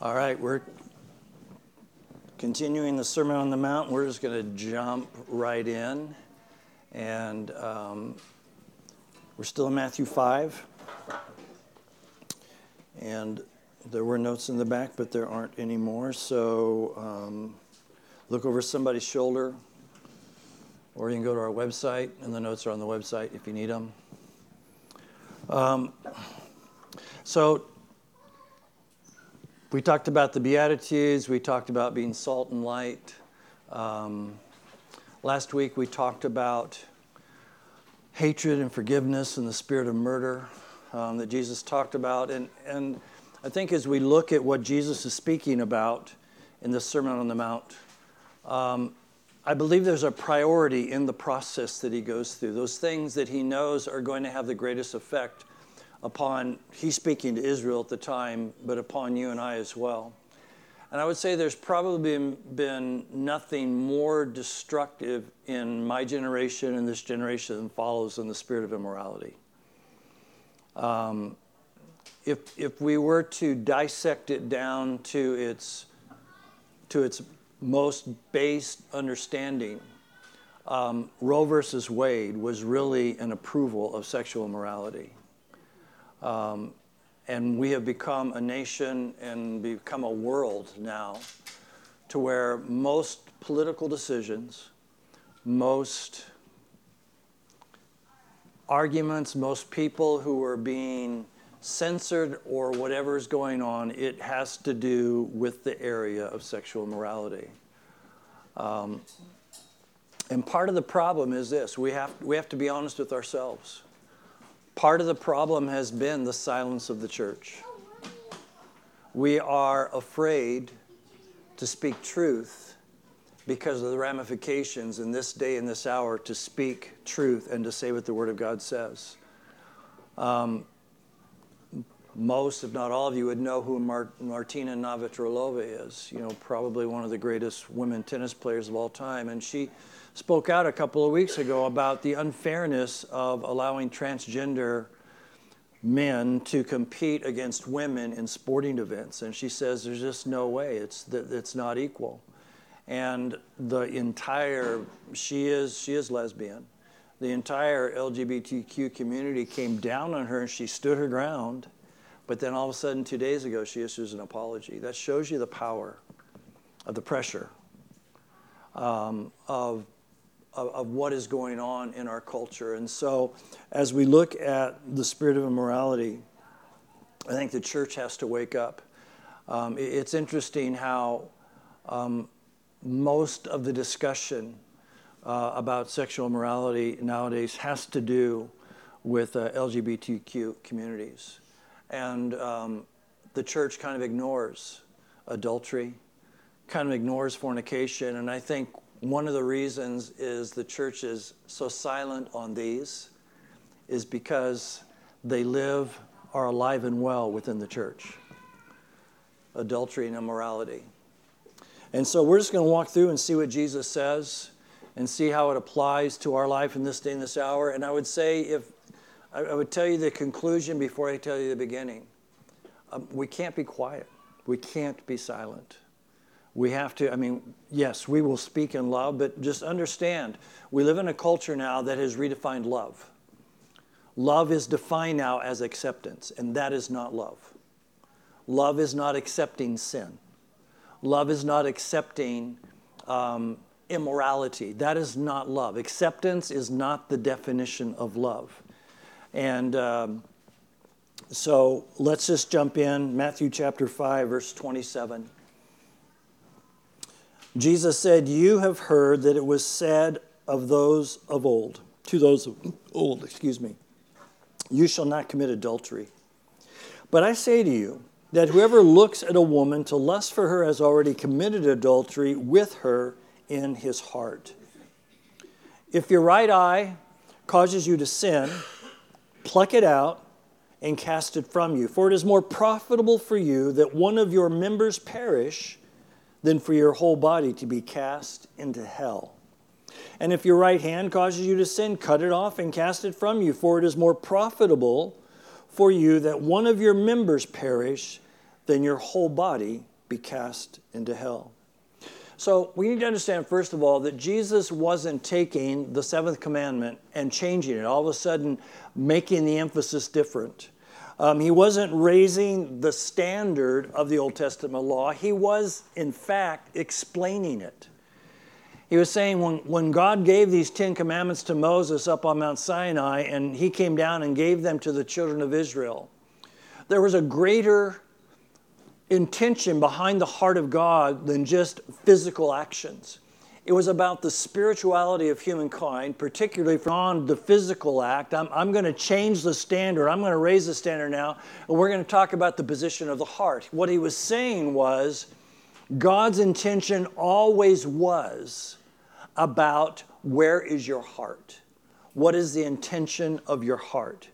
All right, we're continuing the Sermon on the Mount. We're just going to jump right in. And um, we're still in Matthew 5. And there were notes in the back, but there aren't any more. So um, look over somebody's shoulder, or you can go to our website, and the notes are on the website if you need them. Um, so we talked about the Beatitudes, we talked about being salt and light. Um, last week we talked about hatred and forgiveness and the spirit of murder um, that Jesus talked about. And, and I think as we look at what Jesus is speaking about in the Sermon on the Mount, um, I believe there's a priority in the process that he goes through. Those things that he knows are going to have the greatest effect upon, he's speaking to Israel at the time, but upon you and I as well. And I would say there's probably been nothing more destructive in my generation and this generation than follows than the spirit of immorality. Um, if, if we were to dissect it down to its, to its most base understanding, um, Roe versus Wade was really an approval of sexual immorality. Um, and we have become a nation and become a world now to where most political decisions, most arguments, most people who are being censored or whatever is going on, it has to do with the area of sexual morality. Um, and part of the problem is this we have, we have to be honest with ourselves. Part of the problem has been the silence of the church. We are afraid to speak truth because of the ramifications in this day and this hour to speak truth and to say what the Word of God says. Um, most, if not all of you, would know who Martina Navratilova is. You know, probably one of the greatest women tennis players of all time. And she spoke out a couple of weeks ago about the unfairness of allowing transgender men to compete against women in sporting events. And she says there's just no way, it's, it's not equal. And the entire, she is, she is lesbian. The entire LGBTQ community came down on her and she stood her ground. But then all of a sudden, two days ago, she issues an apology. That shows you the power of the pressure um, of of, of, what is going on in our culture. And so, as we look at the spirit of immorality, I think the church has to wake up. Um, it, it's interesting how um, most of the discussion uh, about sexual immorality nowadays has to do with uh, LGBTQ communities. And um, the church kind of ignores adultery, kind of ignores fornication. And I think one of the reasons is the church is so silent on these is because they live, are alive and well within the church. Adultery and immorality. And so we're just going to walk through and see what Jesus says and see how it applies to our life in this day and this hour. And I would say, if I would tell you the conclusion before I tell you the beginning, um, we can't be quiet. We can't be silent. We have to, I mean, yes, we will speak in love, but just understand we live in a culture now that has redefined love. Love is defined now as acceptance, and that is not love. Love is not accepting sin. Love is not accepting um, immorality. That is not love. Acceptance is not the definition of love. And um, so let's just jump in. Matthew chapter 5, verse 27. Jesus said, You have heard that it was said of those of old, to those of old, excuse me, you shall not commit adultery. But I say to you that whoever looks at a woman to lust for her has already committed adultery with her in his heart. If your right eye causes you to sin, pluck it out and cast it from you. For it is more profitable for you that one of your members perish than for your whole body to be cast into hell. And if your right hand causes you to sin, cut it off and cast it from you, for it is more profitable for you that one of your members perish than your whole body be cast into hell. So we need to understand, first of all, that Jesus wasn't taking the seventh commandment and changing it, all of a sudden making the emphasis different. Um, he wasn't raising the standard of the Old Testament law, he was, in fact, explaining it. He was saying when, when God gave these Ten Commandments to Moses up on Mount Sinai and he came down and gave them to the children of Israel, there was a greater intention behind the heart of God than just physical actions. It was about the spirituality of humankind, particularly from the physical act. I'm, I'm going to change the standard. I'm going to raise the standard now. And we're going to talk about the position of the heart. What he was saying was God's intention always was about where is your heart? What is the intention of your heart?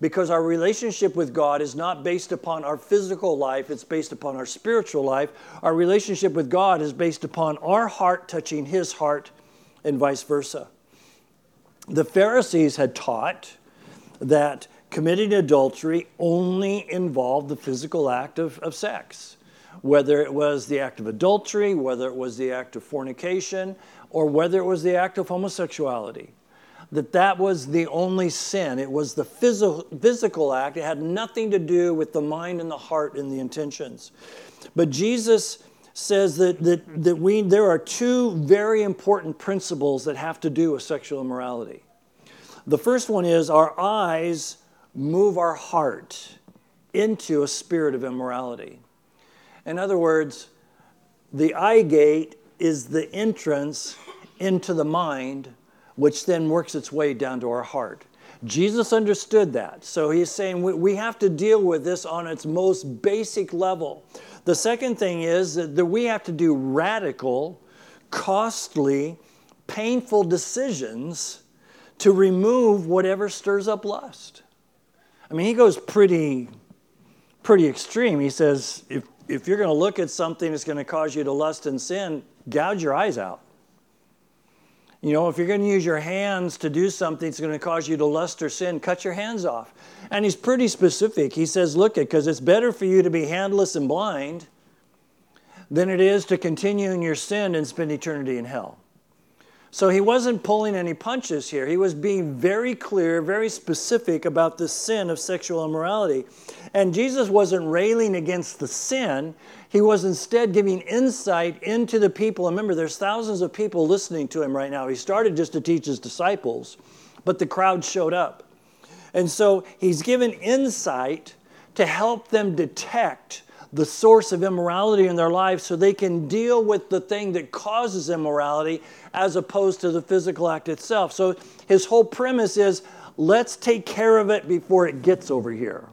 Because our relationship with God is not based upon our physical life, it's based upon our spiritual life. Our relationship with God is based upon our heart touching His heart, and vice versa. The Pharisees had taught that committing adultery only involved the physical act of, of sex, whether it was the act of adultery, whether it was the act of fornication, or whether it was the act of homosexuality that that was the only sin. It was the physical, physical act. It had nothing to do with the mind and the heart and the intentions. But Jesus says that, that, that we, there are two very important principles that have to do with sexual immorality. The first one is our eyes move our heart into a spirit of immorality. In other words, the eye gate is the entrance into the mind which then works its way down to our heart. Jesus understood that. So he's saying we, we have to deal with this on its most basic level. The second thing is that, that we have to do radical, costly, painful decisions to remove whatever stirs up lust. I mean, he goes pretty, pretty extreme. He says, if, if you're going to look at something that's going to cause you to lust and sin, gouge your eyes out. You know, if you're going to use your hands to do something that's going to cause you to lust or sin, cut your hands off. And he's pretty specific. He says, look, because it's better for you to be handless and blind than it is to continue in your sin and spend eternity in hell. So he wasn't pulling any punches here. He was being very clear, very specific about the sin of sexual immorality. And Jesus wasn't railing against the sin, he was instead giving insight into the people. And remember, there's thousands of people listening to him right now. He started just to teach his disciples, but the crowd showed up. And so he's given insight to help them detect the source of immorality in their lives so they can deal with the thing that causes immorality as opposed to the physical act itself. So his whole premise is let's take care of it before it gets over here.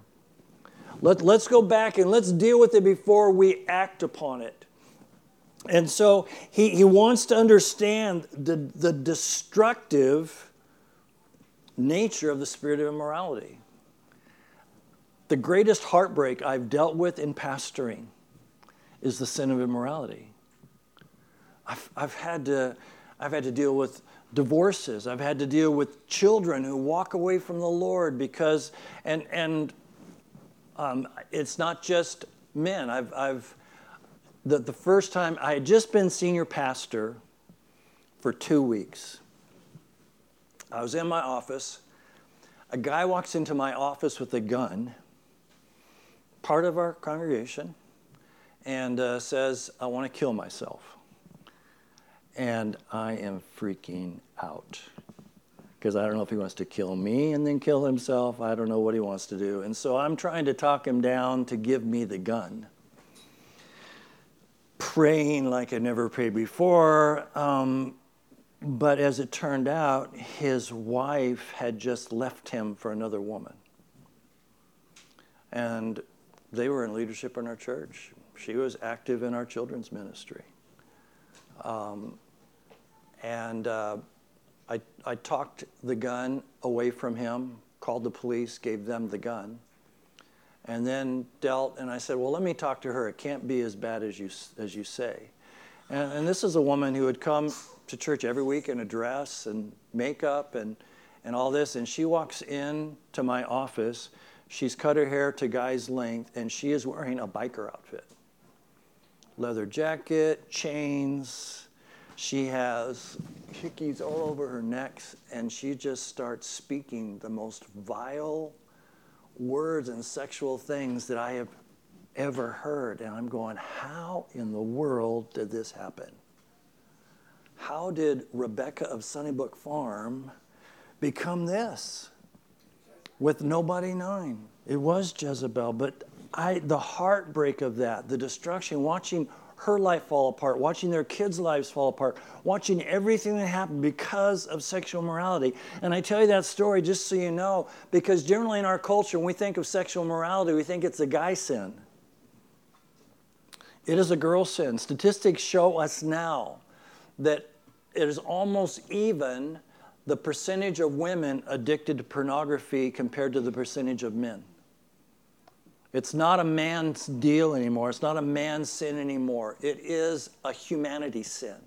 Let, let's go back and let's deal with it before we act upon it. And so he, he wants to understand the, the destructive nature of the spirit of immorality. The greatest heartbreak I've dealt with in pastoring is the sin of immorality. I've, I've, had to, I've had to deal with divorces. I've had to deal with children who walk away from the Lord because, and, and um, it's not just men. I've, I've the, the first time, I had just been senior pastor for two weeks. I was in my office. A guy walks into my office with a gun part of our congregation and uh, says, I want to kill myself. And I am freaking out because I don't know if he wants to kill me and then kill himself. I don't know what he wants to do. And so I'm trying to talk him down to give me the gun. Praying like I never prayed before. Um, but as it turned out, his wife had just left him for another woman. And they were in leadership in our church. She was active in our children's ministry. Um, and uh, I, I talked the gun away from him, called the police, gave them the gun, and then dealt. And I said, Well, let me talk to her. It can't be as bad as you, as you say. And, and this is a woman who would come to church every week in a dress and makeup and, and all this. And she walks in to my office She's cut her hair to guy's length, and she is wearing a biker outfit. leather jacket, chains. She has hickeys all over her neck, and she just starts speaking the most vile words and sexual things that I have ever heard. And I'm going, how in the world did this happen? How did Rebecca of Sunnybrook Farm become this with nobody knowing? It was Jezebel, but I, the heartbreak of that, the destruction, watching her life fall apart, watching their kids' lives fall apart, watching everything that happened because of sexual morality. And I tell you that story just so you know, because generally in our culture, when we think of sexual morality, we think it's a guy sin. It is a girl sin. Statistics show us now that it is almost even the percentage of women addicted to pornography compared to the percentage of men. It's not a man's deal anymore. It's not a man's sin anymore. It is a humanity sin.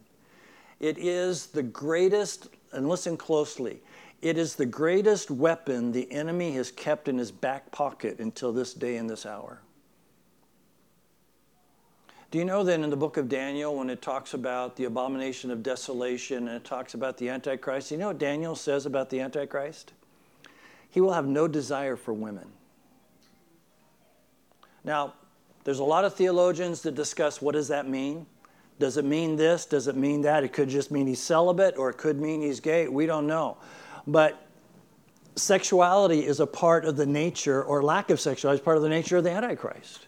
It is the greatest, and listen closely, it is the greatest weapon the enemy has kept in his back pocket until this day and this hour. Do you know that in the book of Daniel, when it talks about the abomination of desolation and it talks about the Antichrist, you know what Daniel says about the Antichrist? He will have no desire for women. Now, there's a lot of theologians that discuss what does that mean? Does it mean this? Does it mean that? It could just mean he's celibate or it could mean he's gay. We don't know. But sexuality is a part of the nature, or lack of sexuality is part of the nature of the Antichrist.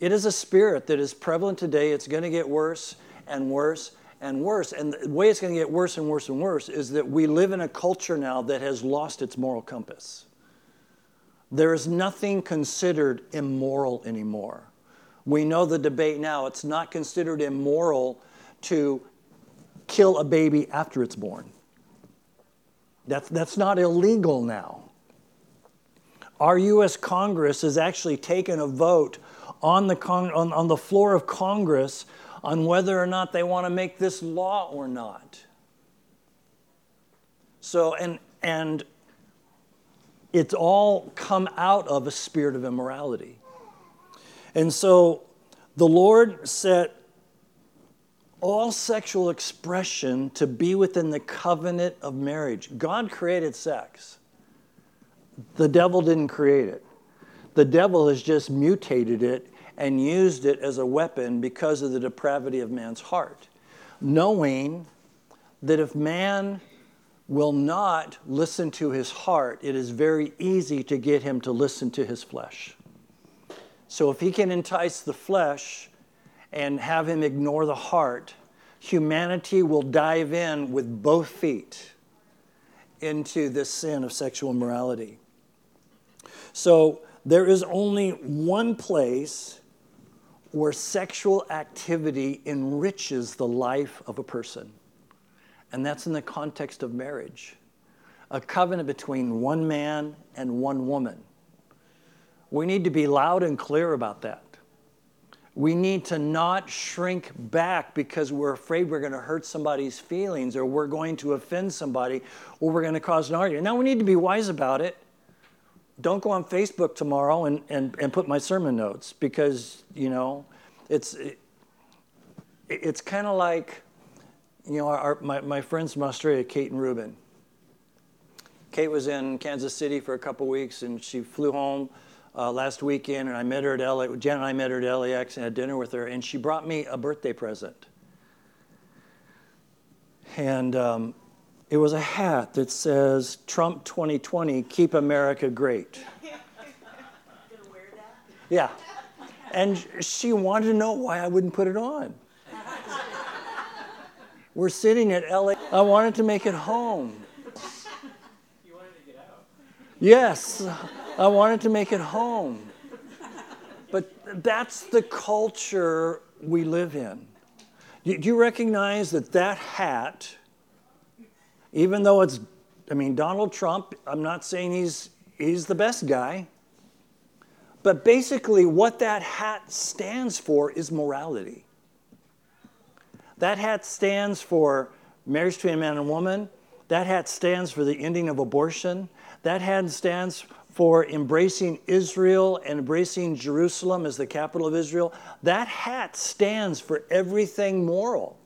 It is a spirit that is prevalent today. It's going to get worse and worse and worse. And the way it's going to get worse and worse and worse is that we live in a culture now that has lost its moral compass. There is nothing considered immoral anymore. We know the debate now. It's not considered immoral to kill a baby after it's born. That's, that's not illegal now. Our U.S. Congress has actually taken a vote on the, con- on, on the floor of Congress on whether or not they want to make this law or not. So, and, and it's all come out of a spirit of immorality. And so the Lord set all sexual expression to be within the covenant of marriage. God created sex, the devil didn't create it. The devil has just mutated it and used it as a weapon because of the depravity of man's heart, knowing that if man will not listen to his heart, it is very easy to get him to listen to his flesh. So if he can entice the flesh and have him ignore the heart, humanity will dive in with both feet into this sin of sexual immorality. So there is only one place where sexual activity enriches the life of a person and that's in the context of marriage a covenant between one man and one woman. We need to be loud and clear about that. We need to not shrink back because we're afraid we're going to hurt somebody's feelings or we're going to offend somebody or we're going to cause an argument. Now, we need to be wise about it. Don't go on Facebook tomorrow and, and, and put my sermon notes because, you know, it's, it, it's kind of like you know, our, my, my friends from Australia, Kate and Ruben. Kate was in Kansas City for a couple weeks, and she flew home uh, last weekend, and I met her at LA. Jen and I met her at LAX and had dinner with her, and she brought me a birthday present. And um, it was a hat that says Trump 2020, keep America great. Yeah. And she wanted to know why I wouldn't put it on. We're sitting at LA. I wanted to make it home. You wanted to get out? Yes, I wanted to make it home. But that's the culture we live in. Do you recognize that that hat, even though it's, I mean, Donald Trump, I'm not saying he's, he's the best guy, but basically what that hat stands for is morality. That hat stands for marriage between a man and a woman. That hat stands for the ending of abortion. That hat stands for embracing Israel and embracing Jerusalem as the capital of Israel, that hat stands for everything moral.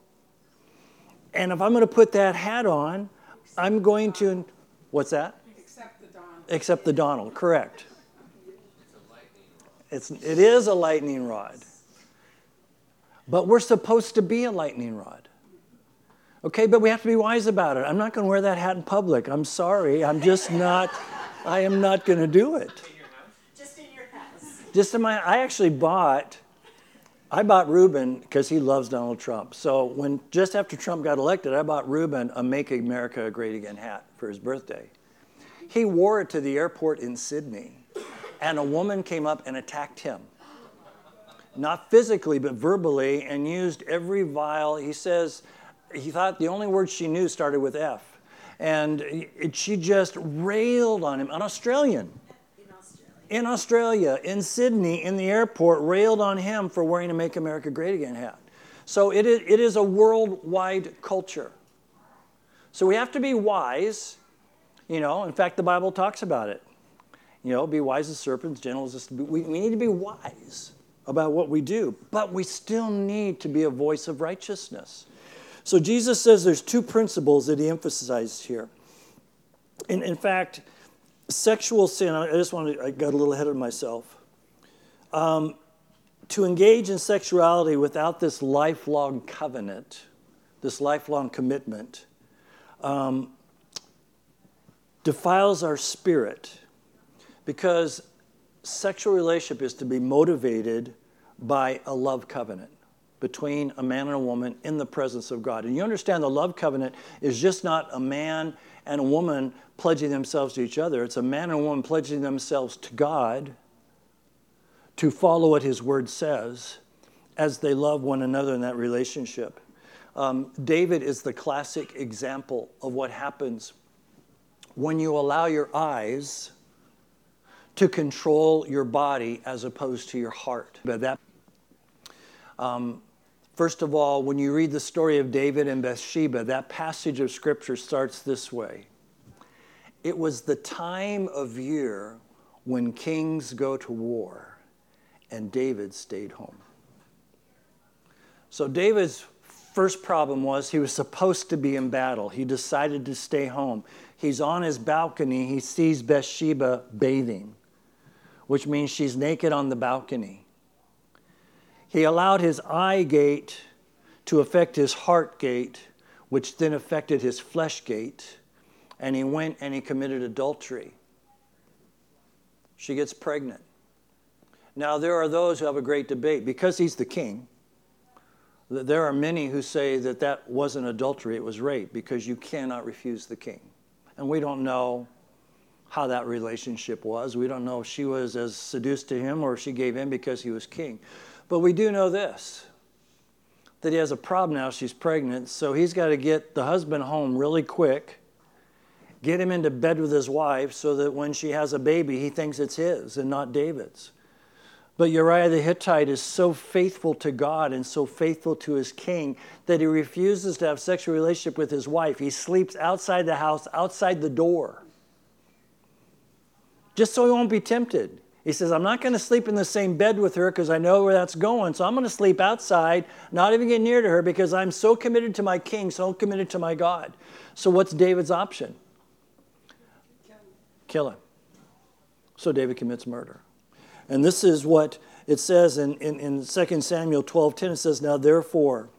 And if I'm going to put that hat on, I'm going to, what's that? Except the Donald. Except the Donald, correct. It's, it is a lightning rod. But we're supposed to be a lightning rod. Okay, but we have to be wise about it. I'm not going to wear that hat in public. I'm sorry. I'm just not, I am not going to do it. Just in your house. Just in my, I actually bought, I bought Ruben because he loves Donald Trump. So when, just after Trump got elected, I bought Ruben a Make America Great Again hat for his birthday. He wore it to the airport in Sydney, and a woman came up and attacked him. Not physically, but verbally, and used every vile, he says, he thought the only word she knew started with F. And it, she just railed on him, an Australian. In Australia. In Australia, in Sydney, in the airport, railed on him for wearing a Make America Great Again hat. So it is, it is a worldwide culture. So we have to be wise. You know, in fact, the Bible talks about it. You know, be wise as serpents, gentle as we, we need to be wise about what we do, but we still need to be a voice of righteousness. So Jesus says there's two principles that he emphasizes here. In, in fact, sexual sin, I just wanted, I got a little ahead of myself. Um, to engage in sexuality without this lifelong covenant, this lifelong commitment, um, defiles our spirit because sexual relationship is to be motivated by a love covenant between a man and a woman in the presence of God. And you understand the love covenant is just not a man and a woman pledging themselves to each other, it's a man and a woman pledging themselves to God to follow what His Word says as they love one another in that relationship. Um, David is the classic example of what happens when you allow your eyes to control your body as opposed to your heart. But that um, First of all, when you read the story of David and Bathsheba, that passage of scripture starts this way It was the time of year when kings go to war, and David stayed home. So, David's first problem was he was supposed to be in battle. He decided to stay home. He's on his balcony, he sees Bathsheba bathing, which means she's naked on the balcony. He allowed his eye gate to affect his heart gate, which then affected his flesh gate, and he went and he committed adultery. She gets pregnant. Now, there are those who have a great debate. Because he's the king, there are many who say that that wasn't adultery, it was rape, because you cannot refuse the king. And we don't know how that relationship was. We don't know if she was as seduced to him or if she gave in because he was king. But we do know this that he has a problem now. She's pregnant, so he's got to get the husband home really quick, get him into bed with his wife so that when she has a baby, he thinks it's his and not David's. But Uriah the Hittite is so faithful to God and so faithful to his king that he refuses to have sexual relationship with his wife. He sleeps outside the house, outside the door, just so he won't be tempted. He says, I'm not going to sleep in the same bed with her because I know where that's going. So I'm going to sleep outside, not even get near to her because I'm so committed to my king, so committed to my God. So what's David's option? Kill him. So David commits murder. And this is what it says in, in, in 2 Samuel 12 10. It says, Now therefore,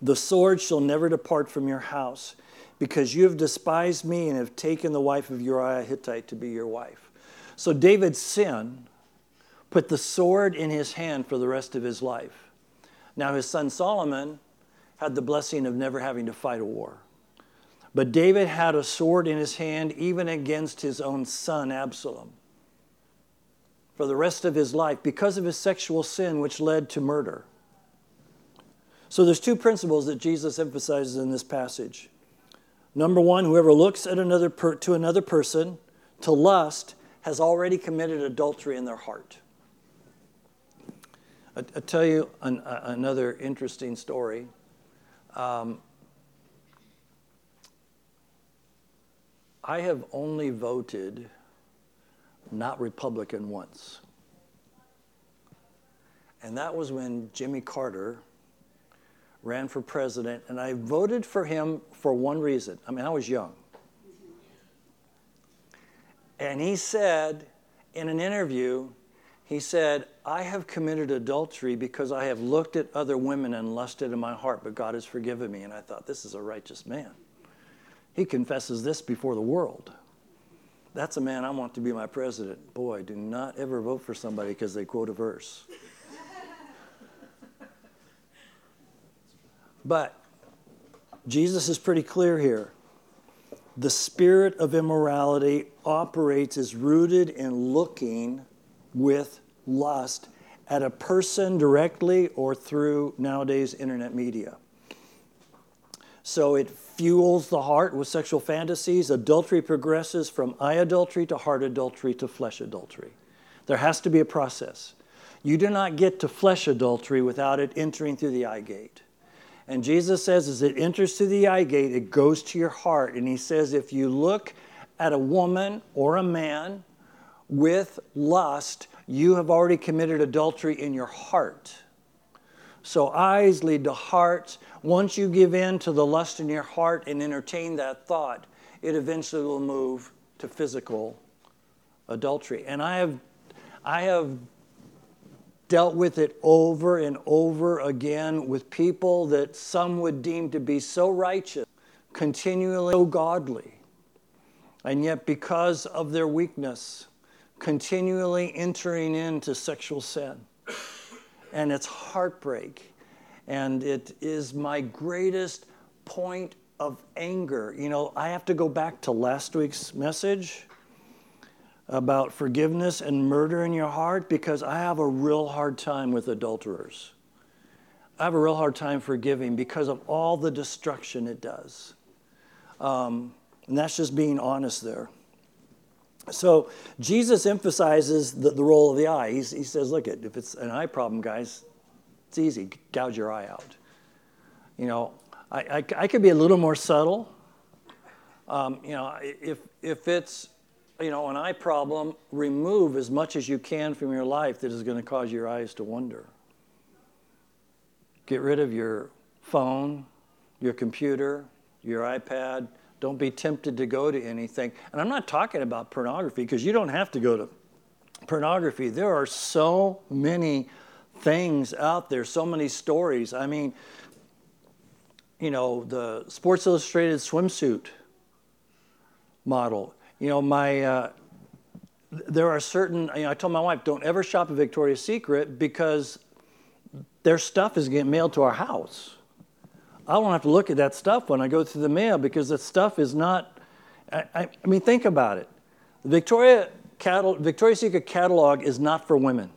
the sword shall never depart from your house, because you have despised me and have taken the wife of Uriah Hittite to be your wife. So David's sin put the sword in his hand for the rest of his life. Now, his son Solomon had the blessing of never having to fight a war. But David had a sword in his hand even against his own son Absalom for the rest of his life because of his sexual sin, which led to murder. So there's two principles that Jesus emphasizes in this passage. Number one, whoever looks at another per, to another person to lust has already committed adultery in their heart. I, will tell you an, uh, another interesting story. Um, I have only voted not Republican once. And that was when Jimmy Carter ran for president, and I voted for him for one reason. I mean, I was young. And he said in an interview, he said, I have committed adultery because I have looked at other women and lusted in my heart, but God has forgiven me. And I thought, this is a righteous man. He confesses this before the world. That's a man I want to be my president. Boy, do not ever vote for somebody because they quote a verse. but Jesus is pretty clear here the spirit of immorality operates is rooted in looking with lust at a person directly or through nowadays internet media. So it fuels the heart with sexual fantasies. Adultery progresses from eye adultery to heart adultery to flesh adultery. There has to be a process. You do not get to flesh adultery without it entering through the eye gate. And Jesus says, as it enters through the eye gate, it goes to your heart. And he says, if you look at a woman or a man with lust, you have already committed adultery in your heart. So eyes lead to hearts. Once you give in to the lust in your heart and entertain that thought, it eventually will move to physical adultery. And I have, I have dealt with it over and over again with people that some would deem to be so righteous, continually so godly, and yet because of their weakness, continually entering into sexual sin. And it's heartbreak. And it is my greatest point of anger. You know, I have to go back to last week's message about forgiveness and murder in your heart because I have a real hard time with adulterers. I have a real hard time forgiving because of all the destruction it does. Um, and that's just being honest there. So Jesus emphasizes the, the role of the eye. He's, he says, look, at if it's an eye problem, guys, it's easy. Gouge your eye out. You know, I, I, I could be a little more subtle. Um, you know, if, if it's you know, an eye problem, remove as much as you can from your life that is going to cause your eyes to wander. Get rid of your phone, your computer, your iPad. Don't be tempted to go to anything. And I'm not talking about pornography because you don't have to go to pornography. There are so many things out there, so many stories. I mean, you know, the Sports Illustrated swimsuit model you know, my, uh, there are certain, you know, I told my wife, don't ever shop at Victoria's Secret because their stuff is getting mailed to our house. I don't have to look at that stuff when I go through the mail because that stuff is not, I, I, I mean, think about it. The Victoria catalog, Victoria's Secret catalog is not for women.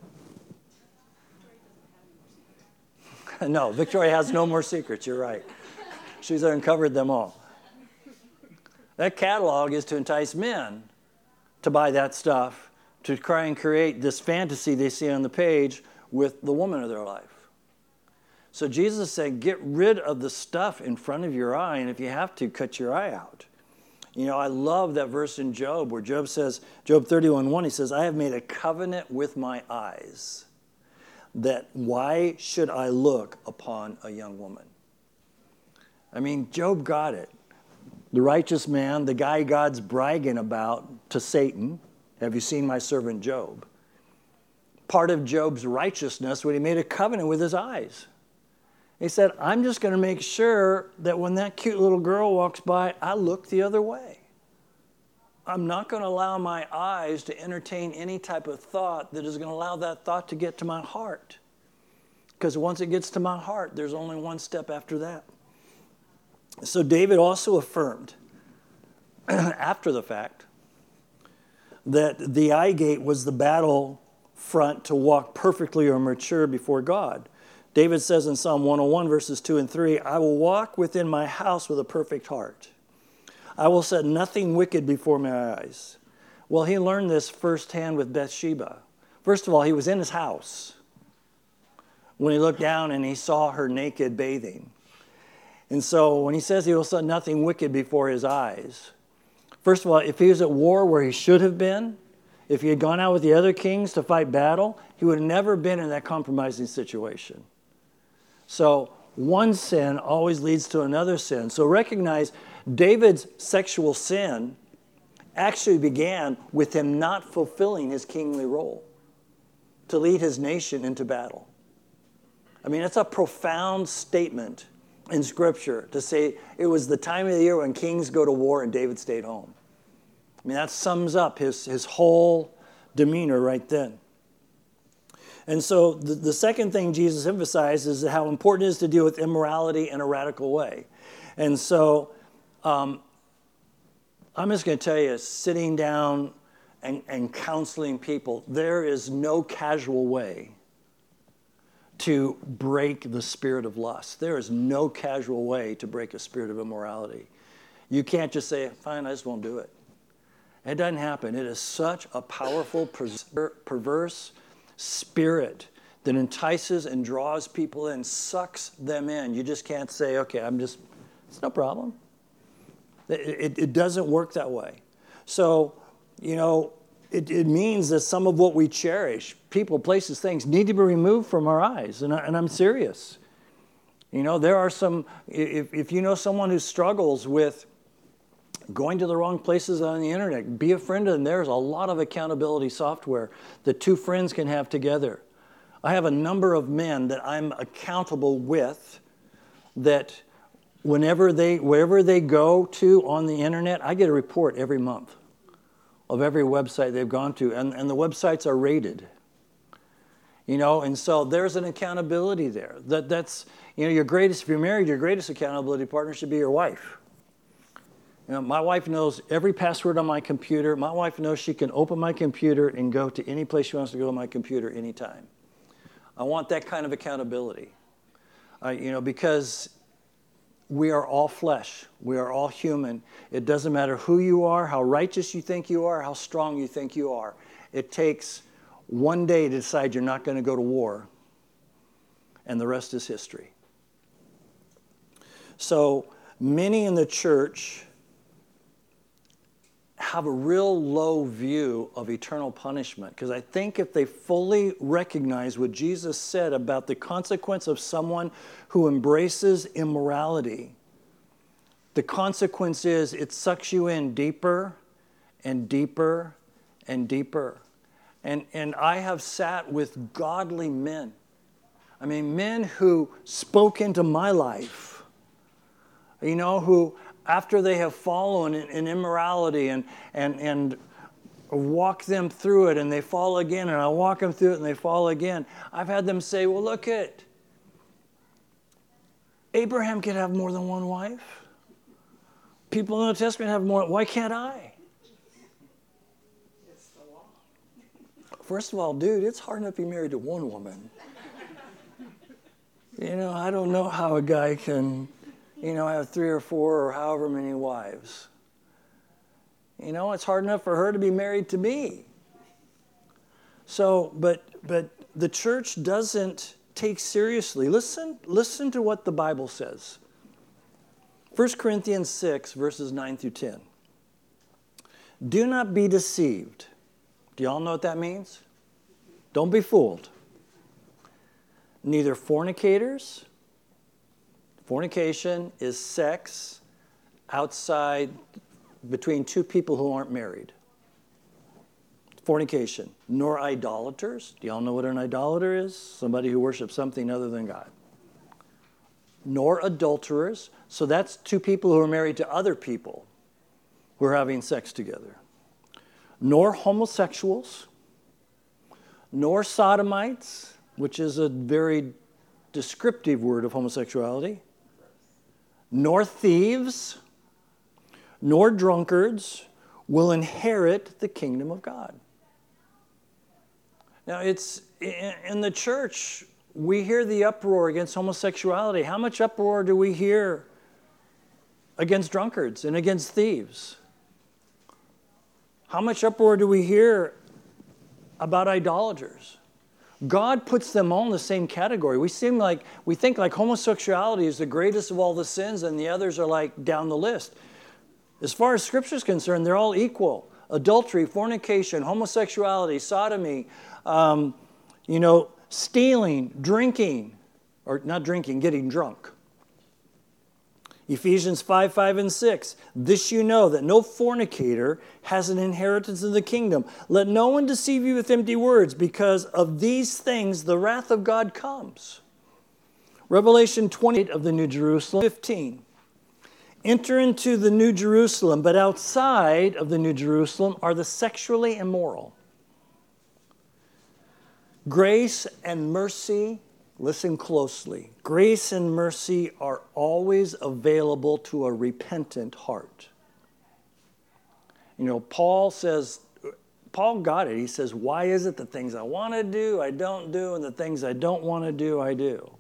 no, Victoria has no more secrets, you're right. She's uncovered them all. That catalog is to entice men to buy that stuff, to try and create this fantasy they see on the page with the woman of their life. So Jesus said, get rid of the stuff in front of your eye, and if you have to, cut your eye out. You know, I love that verse in Job where Job says, Job 31 1, he says, I have made a covenant with my eyes that why should I look upon a young woman? I mean, Job got it the righteous man, the guy God's bragging about to Satan. Have you seen my servant Job? Part of Job's righteousness when he made a covenant with his eyes. He said, I'm just going to make sure that when that cute little girl walks by, I look the other way. I'm not going to allow my eyes to entertain any type of thought that is going to allow that thought to get to my heart. Because once it gets to my heart, there's only one step after that. So David also affirmed after the fact that the eye gate was the battle front to walk perfectly or mature before God. David says in Psalm 101, verses 2 and 3, I will walk within my house with a perfect heart. I will set nothing wicked before my eyes. Well, he learned this firsthand with Bathsheba. First of all, he was in his house when he looked down and he saw her naked bathing. And so when he says he will set nothing wicked before his eyes, first of all, if he was at war where he should have been, if he had gone out with the other kings to fight battle, he would have never been in that compromising situation. So, one sin always leads to another sin. So, recognize David's sexual sin actually began with him not fulfilling his kingly role to lead his nation into battle. I mean, it's a profound statement in Scripture to say it was the time of the year when kings go to war and David stayed home. I mean, that sums up his, his whole demeanor right then. And so the, the second thing Jesus emphasizes is how important it is to deal with immorality in a radical way. And so um, I'm just going to tell you, sitting down and, and counseling people, there is no casual way to break the spirit of lust. There is no casual way to break a spirit of immorality. You can't just say, fine, I just won't do it. It doesn't happen. It is such a powerful, perverse spirit that entices and draws people in, sucks them in. You just can't say, okay, I'm just, it's no problem. It, it, it doesn't work that way. So, you know, it, it means that some of what we cherish, people, places, things, need to be removed from our eyes. And, I, and I'm serious. You know, there are some, if, if you know someone who struggles with going to the wrong places on the internet, be a friend of them. There's a lot of accountability software that two friends can have together. I have a number of men that I'm accountable with that whenever they, wherever they go to on the internet, I get a report every month of every website they've gone to, and, and the websites are rated. You know, and so there's an accountability there. That, that's, you know, your greatest, if you're married, your greatest accountability partner should be your wife. You know, my wife knows every password on my computer. My wife knows she can open my computer and go to any place she wants to go on my computer anytime. I want that kind of accountability. Uh, you know, because we are all flesh. We are all human. It doesn't matter who you are, how righteous you think you are, how strong you think you are. It takes one day to decide you're not going to go to war, and the rest is history. So many in the church have a real low view of eternal punishment because I think if they fully recognize what Jesus said about the consequence of someone who embraces immorality, the consequence is it sucks you in deeper and deeper and deeper. And, and I have sat with godly men. I mean, men who spoke into my life, you know, who after they have fallen in, in immorality and, and, and walk them through it and they fall again and I walk them through it and they fall again. I've had them say, well, look at Abraham could have more than one wife. People in the Testament have more. Why can't I? First of all, dude, it's hard enough to be married to one woman. you know, I don't know how a guy can you know, have three or four or however many wives. You know, it's hard enough for her to be married to me. So, but but the church doesn't take seriously. Listen, listen to what the Bible says. 1 Corinthians 6, verses 9 through 10. Do not be deceived. Do y'all know what that means? Don't be fooled. Neither fornicators, Fornication is sex outside between two people who aren't married. Fornication. Nor idolaters. Do y'all know what an idolater is? Somebody who worships something other than God. Nor adulterers. So that's two people who are married to other people who are having sex together. Nor homosexuals. Nor sodomites, which is a very descriptive word of homosexuality nor thieves, nor drunkards will inherit the kingdom of God. Now, it's in the church, we hear the uproar against homosexuality. How much uproar do we hear against drunkards and against thieves? How much uproar do we hear about idolaters? God puts them all in the same category. We seem like we think like homosexuality is the greatest of all the sins and the others are like down the list. As far as scripture is concerned, they're all equal. adultery, fornication, homosexuality, sodomy, um, you know, stealing, drinking, or not drinking, getting drunk. Ephesians 5 5 and 6. This you know that no fornicator has an inheritance in the kingdom. Let no one deceive you with empty words, because of these things the wrath of God comes. Revelation 28 of the New Jerusalem 15. Enter into the New Jerusalem, but outside of the New Jerusalem are the sexually immoral. Grace and mercy Listen closely. Grace and mercy are always available to a repentant heart. You know, Paul says, Paul got it. He says, Why is it the things I want to do, I don't do, and the things I don't want to do, I do?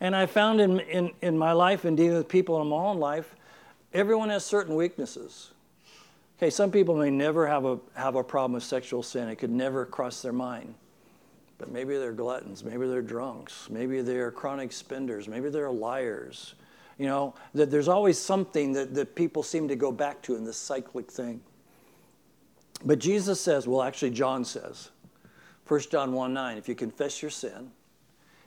And I found in, in, in my life and dealing with people in my own life, everyone has certain weaknesses. Okay, some people may never have a, have a problem with sexual sin, it could never cross their mind. But maybe they're gluttons, maybe they're drunks, maybe they're chronic spenders, maybe they're liars. You know, that there's always something that, that people seem to go back to in this cyclic thing. But Jesus says, well, actually, John says, 1 John 1 9, if you confess your sin,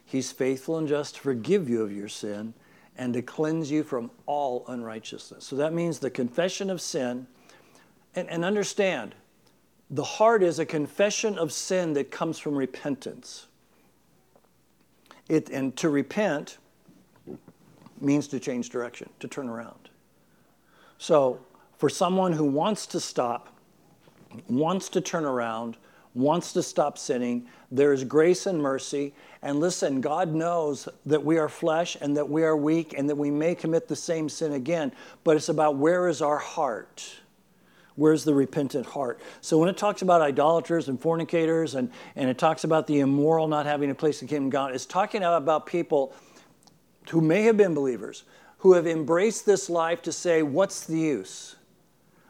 he's faithful and just to forgive you of your sin and to cleanse you from all unrighteousness. So that means the confession of sin. And, and understand, the heart is a confession of sin that comes from repentance. It, and to repent means to change direction, to turn around. So, for someone who wants to stop, wants to turn around, wants to stop sinning, there is grace and mercy. And listen, God knows that we are flesh and that we are weak and that we may commit the same sin again, but it's about where is our heart? Where's the repentant heart? So when it talks about idolaters and fornicators and, and it talks about the immoral not having a place in the kingdom of God, it's talking about people who may have been believers, who have embraced this life to say, what's the use?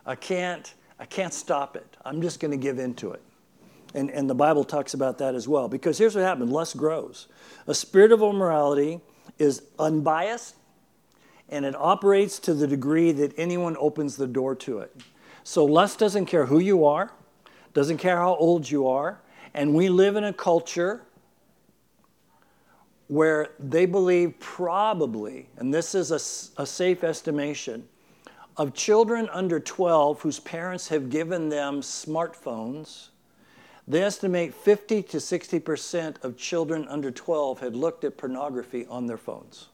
I can't, I can't stop it. I'm just going to give in to it. And, and the Bible talks about that as well. Because here's what happened lust grows. A spirit of immorality is unbiased and it operates to the degree that anyone opens the door to it. So lust doesn't care who you are, doesn't care how old you are, and we live in a culture where they believe probably, and this is a, a safe estimation, of children under 12 whose parents have given them smartphones, they estimate 50 to 60% of children under 12 had looked at pornography on their phones.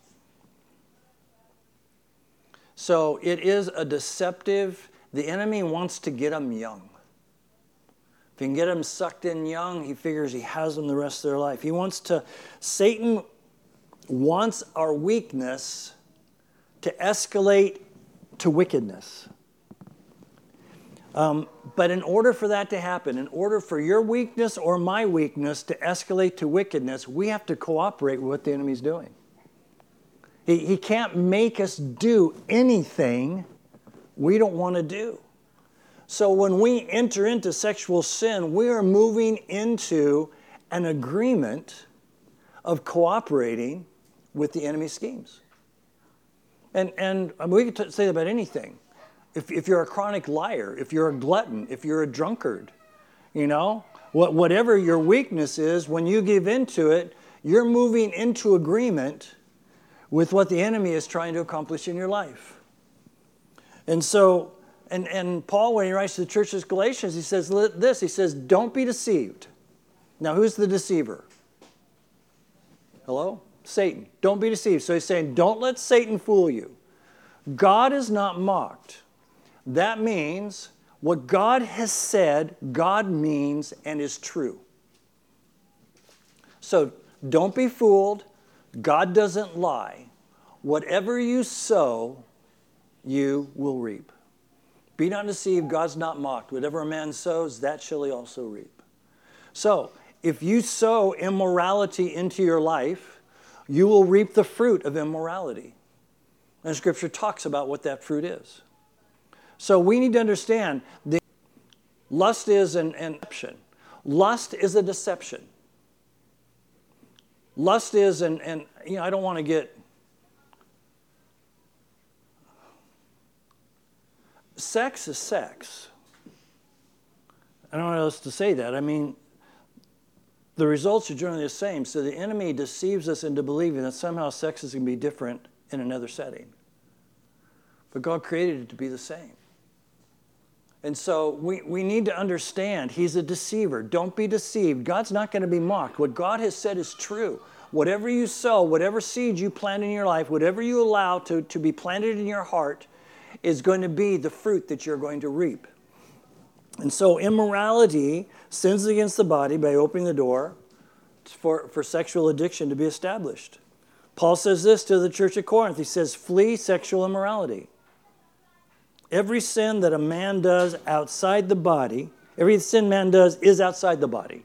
So it is a deceptive the enemy wants to get them young. If he can get them sucked in young, he figures he has them the rest of their life. He wants to, Satan wants our weakness to escalate to wickedness. Um, but in order for that to happen, in order for your weakness or my weakness to escalate to wickedness, we have to cooperate with what the enemy's doing. He, he can't make us do anything we don't want to do. So when we enter into sexual sin, we are moving into an agreement of cooperating with the enemy's schemes. And, and I mean, we could say about anything. If, if you're a chronic liar, if you're a glutton, if you're a drunkard, you know, what, whatever your weakness is, when you give into it, you're moving into agreement with what the enemy is trying to accomplish in your life. And so, and, and Paul, when he writes to the church of Galatians, he says this he says, Don't be deceived. Now, who's the deceiver? Hello? Satan. Don't be deceived. So he's saying, Don't let Satan fool you. God is not mocked. That means what God has said, God means and is true. So don't be fooled. God doesn't lie. Whatever you sow, you will reap. Be not deceived, God's not mocked. Whatever a man sows, that shall he also reap. So, if you sow immorality into your life, you will reap the fruit of immorality. And Scripture talks about what that fruit is. So we need to understand that lust is an, an deception. Lust is a deception. Lust is, and, and you know, I don't want to get sex is sex. I don't know how else to say that. I mean, the results are generally the same. So the enemy deceives us into believing that somehow sex is going to be different in another setting. But God created it to be the same. And so we, we need to understand he's a deceiver. Don't be deceived. God's not going to be mocked. What God has said is true. Whatever you sow, whatever seed you plant in your life, whatever you allow to, to be planted in your heart, is going to be the fruit that you're going to reap. And so immorality sins against the body by opening the door for, for sexual addiction to be established. Paul says this to the church at Corinth. He says, Flee sexual immorality. Every sin that a man does outside the body, every sin man does is outside the body.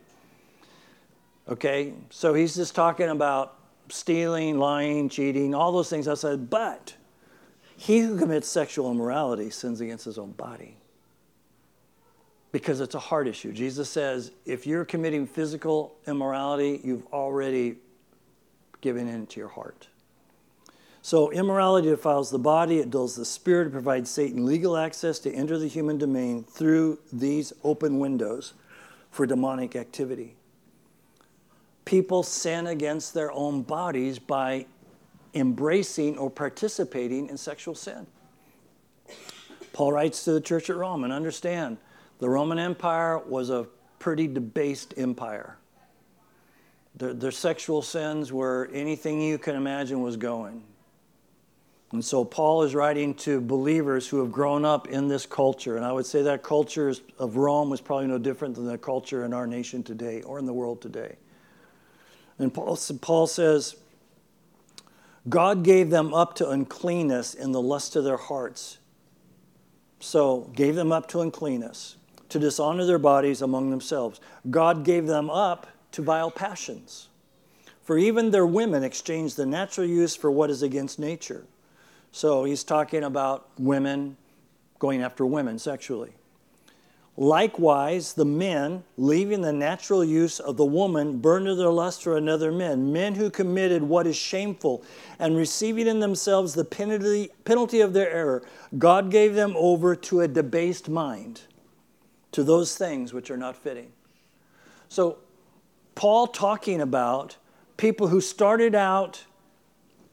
Okay? So he's just talking about stealing, lying, cheating, all those things outside. But he who commits sexual immorality sins against his own body because it's a heart issue. Jesus says if you're committing physical immorality, you've already given in to your heart. So, immorality defiles the body, it dulls the spirit, it provides Satan legal access to enter the human domain through these open windows for demonic activity. People sin against their own bodies by embracing or participating in sexual sin. Paul writes to the church at Rome and understand the Roman Empire was a pretty debased empire. Their, their sexual sins were anything you can imagine was going. And so Paul is writing to believers who have grown up in this culture. And I would say that culture of Rome was probably no different than the culture in our nation today or in the world today. And Paul, Paul says, God gave them up to uncleanness in the lust of their hearts. So, gave them up to uncleanness, to dishonor their bodies among themselves. God gave them up to vile passions. For even their women exchanged the natural use for what is against nature. So he's talking about women going after women sexually. Likewise, the men, leaving the natural use of the woman, burned to their lust for another man, men who committed what is shameful, and receiving in themselves the penalty, penalty of their error, God gave them over to a debased mind, to those things which are not fitting. So, Paul talking about people who started out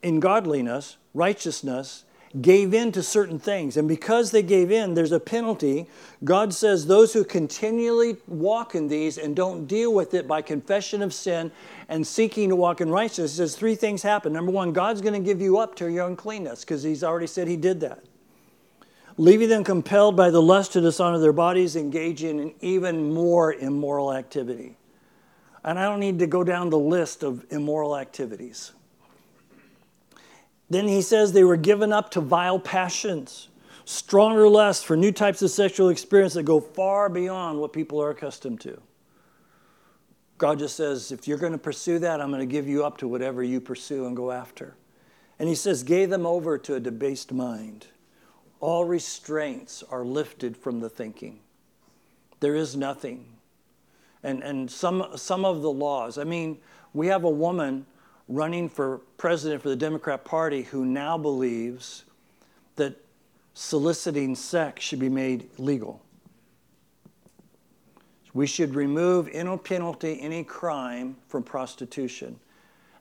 in godliness, righteousness, gave in to certain things. And because they gave in, there's a penalty. God says those who continually walk in these and don't deal with it by confession of sin and seeking to walk in righteousness, says three things happen. Number one, God's going to give you up to your uncleanness because he's already said he did that. Leaving them compelled by the lust to dishonor their bodies, engaging in even more immoral activity. And I don't need to go down the list of immoral activities. Then he says they were given up to vile passions, stronger lust for new types of sexual experience that go far beyond what people are accustomed to. God just says, if you're going to pursue that, I'm going to give you up to whatever you pursue and go after. And he says, gave them over to a debased mind. All restraints are lifted from the thinking. There is nothing. And, and some, some of the laws, I mean, we have a woman running for president for the Democrat Party who now believes that soliciting sex should be made legal. We should remove any penalty, any crime from prostitution.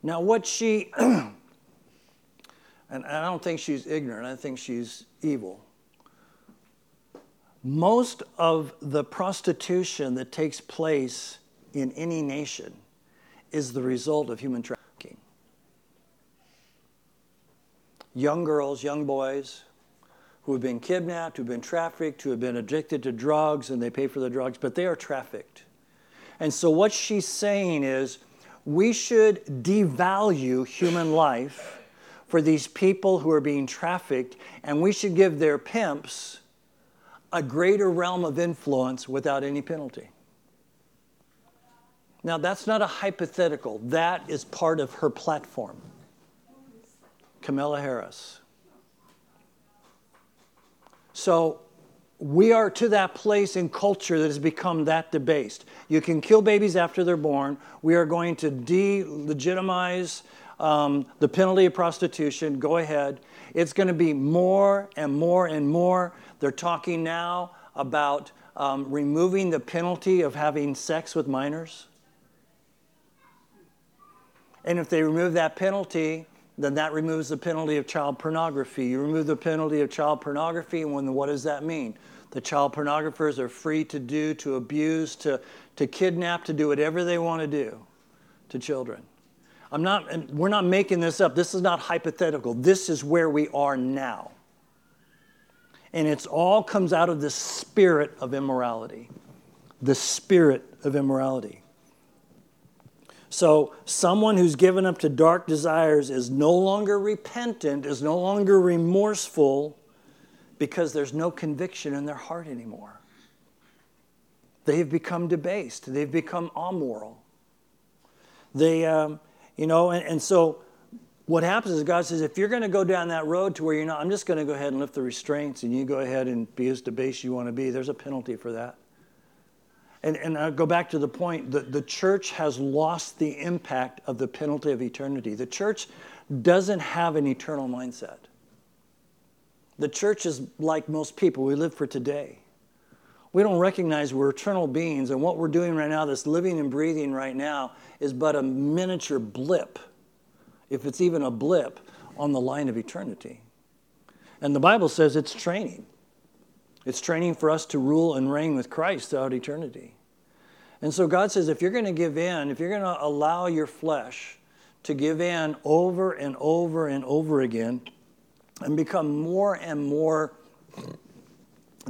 Now, what she, and I don't think she's ignorant, I think she's evil. Most of the prostitution that takes place in any nation is the result of human trafficking. Young girls, young boys who have been kidnapped, who've been trafficked, who have been addicted to drugs, and they pay for the drugs, but they are trafficked. And so, what she's saying is we should devalue human life for these people who are being trafficked, and we should give their pimps a greater realm of influence without any penalty. Now, that's not a hypothetical, that is part of her platform. Kamala Harris. So we are to that place in culture that has become that debased. You can kill babies after they're born. We are going to delegitimize um, the penalty of prostitution. Go ahead. It's going to be more and more and more. They're talking now about um, removing the penalty of having sex with minors. And if they remove that penalty, then that removes the penalty of child pornography. You remove the penalty of child pornography, and when, what does that mean? The child pornographers are free to do, to abuse, to, to kidnap, to do whatever they want to do to children. I'm not, we're not making this up. This is not hypothetical. This is where we are now. And it's all comes out of the spirit of immorality. The spirit of immorality. So, someone who's given up to dark desires is no longer repentant, is no longer remorseful because there's no conviction in their heart anymore. They've become debased, they've become amoral. They, um, you know, and, and so what happens is God says, if you're going to go down that road to where you're not, I'm just going to go ahead and lift the restraints and you go ahead and be as debased you want to be. There's a penalty for that. And, and I go back to the point that the church has lost the impact of the penalty of eternity. The church doesn't have an eternal mindset. The church is like most people, we live for today. We don't recognize we're eternal beings, and what we're doing right now, this living and breathing right now, is but a miniature blip, if it's even a blip, on the line of eternity. And the Bible says it's training. It's training for us to rule and reign with Christ throughout eternity. And so God says if you're going to give in, if you're going to allow your flesh to give in over and over and over again and become more and more